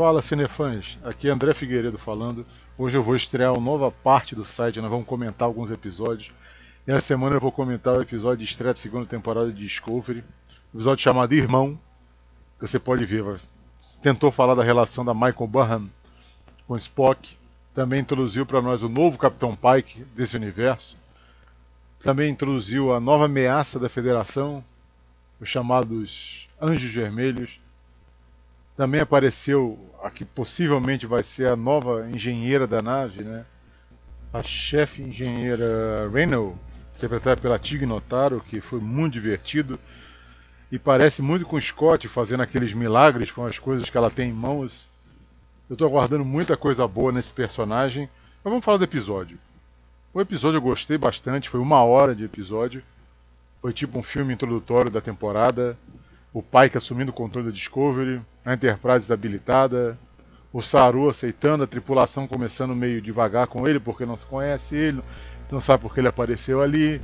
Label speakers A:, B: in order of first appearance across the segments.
A: Fala cinefãs, aqui é André Figueiredo falando. Hoje eu vou estrear uma nova parte do site, nós vamos comentar alguns episódios. Nessa semana eu vou comentar o episódio de estreia da segunda temporada de Discovery, um episódio chamado Irmão, que você pode ver. Tentou falar da relação da Michael Burnham com Spock, também introduziu para nós o novo Capitão Pike desse universo, também introduziu a nova ameaça da Federação, os chamados Anjos Vermelhos. Também apareceu a que possivelmente vai ser a nova engenheira da nave, né? a chefe engenheira Reynolds, interpretada pela Tig Notaro, que foi muito divertido e parece muito com Scott fazendo aqueles milagres com as coisas que ela tem em mãos. Eu estou aguardando muita coisa boa nesse personagem. Mas vamos falar do episódio. O episódio eu gostei bastante, foi uma hora de episódio. Foi tipo um filme introdutório da temporada. O Pike assumindo o controle da Discovery, a Enterprise desabilitada, o Saru aceitando, a tripulação começando meio devagar com ele porque não se conhece ele, não sabe porque ele apareceu ali.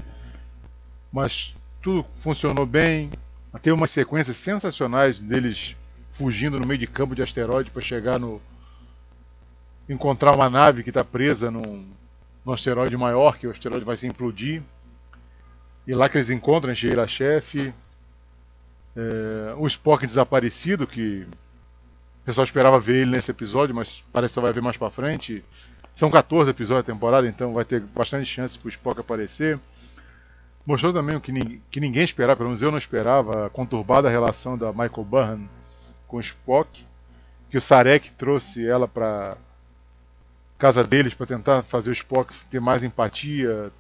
A: Mas tudo funcionou bem. Tem umas sequências sensacionais deles fugindo no meio de campo de asteroide para chegar no. encontrar uma nave que está presa num, num asteroide maior, que o asteroide vai se implodir. E lá que eles encontram a engenheira-chefe. É, o Spock desaparecido, que o pessoal esperava ver ele nesse episódio, mas parece que só vai ver mais para frente. São 14 episódios da temporada, então vai ter bastante chance para o Spock aparecer. Mostrou também o que, ninguém, que ninguém esperava, pelo menos eu não esperava, a conturbada relação da Michael Burnham com o Spock. Que o Sarek trouxe ela para casa deles para tentar fazer o Spock ter mais empatia,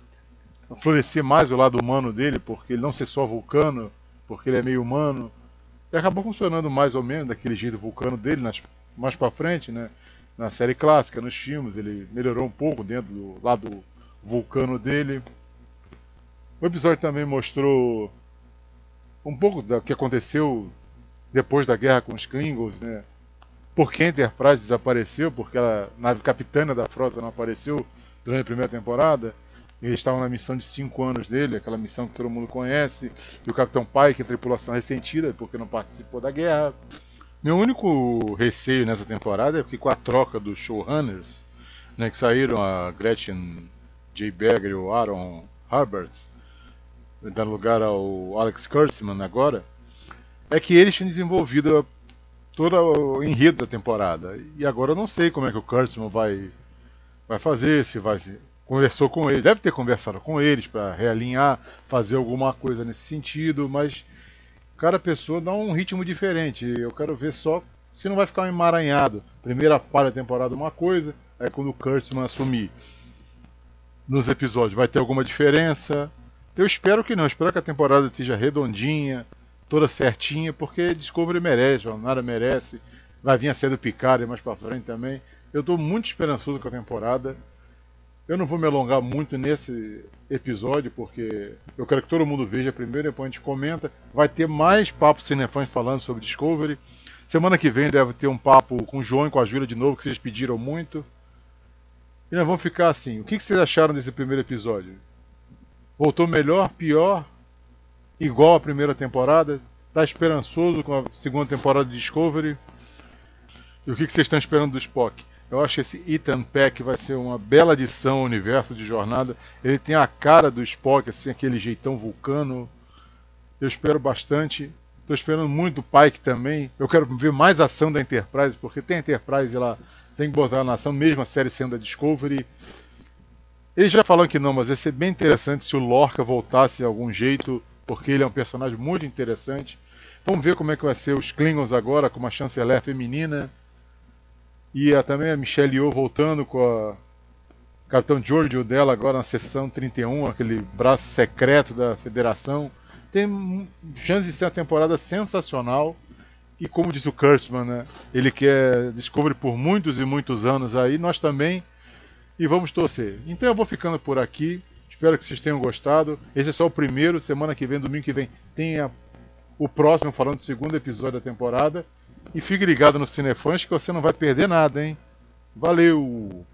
A: florescer mais o lado humano dele, porque ele não ser só vulcano, porque ele é meio humano. E acabou funcionando mais ou menos daquele jeito vulcano dele, nas, mais para frente, né? Na série clássica, nos filmes, ele melhorou um pouco dentro do lado vulcano dele. O episódio também mostrou um pouco do que aconteceu depois da guerra com os Klingons, né? Por que a Enterprise desapareceu, porque a nave capitana da frota não apareceu durante a primeira temporada. Eles estavam na missão de 5 anos dele, aquela missão que todo mundo conhece. E o Capitão Pike, a tripulação ressentida, porque não participou da guerra. Meu único receio nessa temporada é que com a troca dos showrunners, né, que saíram a Gretchen J. Berger e o Aaron Harberts, dando lugar ao Alex Kurtzman agora, é que eles tinham desenvolvido todo o enredo da temporada. E agora eu não sei como é que o Kurtzman vai, vai fazer, se vai. Conversou com eles, deve ter conversado com eles para realinhar, fazer alguma coisa nesse sentido, mas cada pessoa dá um ritmo diferente. Eu quero ver só se não vai ficar um emaranhado. Primeira parte da temporada uma coisa, aí quando o Kurtzman assumir nos episódios vai ter alguma diferença. Eu espero que não, espero que a temporada esteja redondinha, toda certinha, porque Discovery merece, nada merece. Vai vir a ser do Picard mais pra frente também. Eu estou muito esperançoso com a temporada. Eu não vou me alongar muito nesse episódio, porque eu quero que todo mundo veja primeiro, depois a gente comenta. Vai ter mais papo cinefãs falando sobre Discovery. Semana que vem deve ter um papo com o João e com a Júlia de novo, que vocês pediram muito. E nós vamos ficar assim. O que vocês acharam desse primeiro episódio? Voltou melhor, pior, igual a primeira temporada? Está esperançoso com a segunda temporada de Discovery? E o que vocês estão esperando do Spock? Eu acho que esse Ethan Peck vai ser uma bela adição ao universo de jornada. Ele tem a cara do Spock, assim, aquele jeitão vulcano. Eu espero bastante. Estou esperando muito do Pike também. Eu quero ver mais ação da Enterprise, porque tem Enterprise lá, tem que botar na ação, mesmo a série sendo da Discovery. Eles já falaram que não, mas ia ser bem interessante se o Lorca voltasse de algum jeito, porque ele é um personagem muito interessante. Vamos ver como é que vai ser os Klingons agora, com uma chanceler feminina. E a, também a Michelle Yeoh voltando com a Capitão Giorgio dela agora na sessão 31, aquele braço secreto da Federação. Tem chance de ser uma temporada sensacional. E como disse o Kurtzman, né, ele quer Discovery por muitos e muitos anos aí, nós também e vamos torcer. Então eu vou ficando por aqui. Espero que vocês tenham gostado. Esse é só o primeiro. Semana que vem, domingo que vem, tem a, o próximo falando do segundo episódio da temporada. E fique ligado no Cinefãs que você não vai perder nada, hein? Valeu!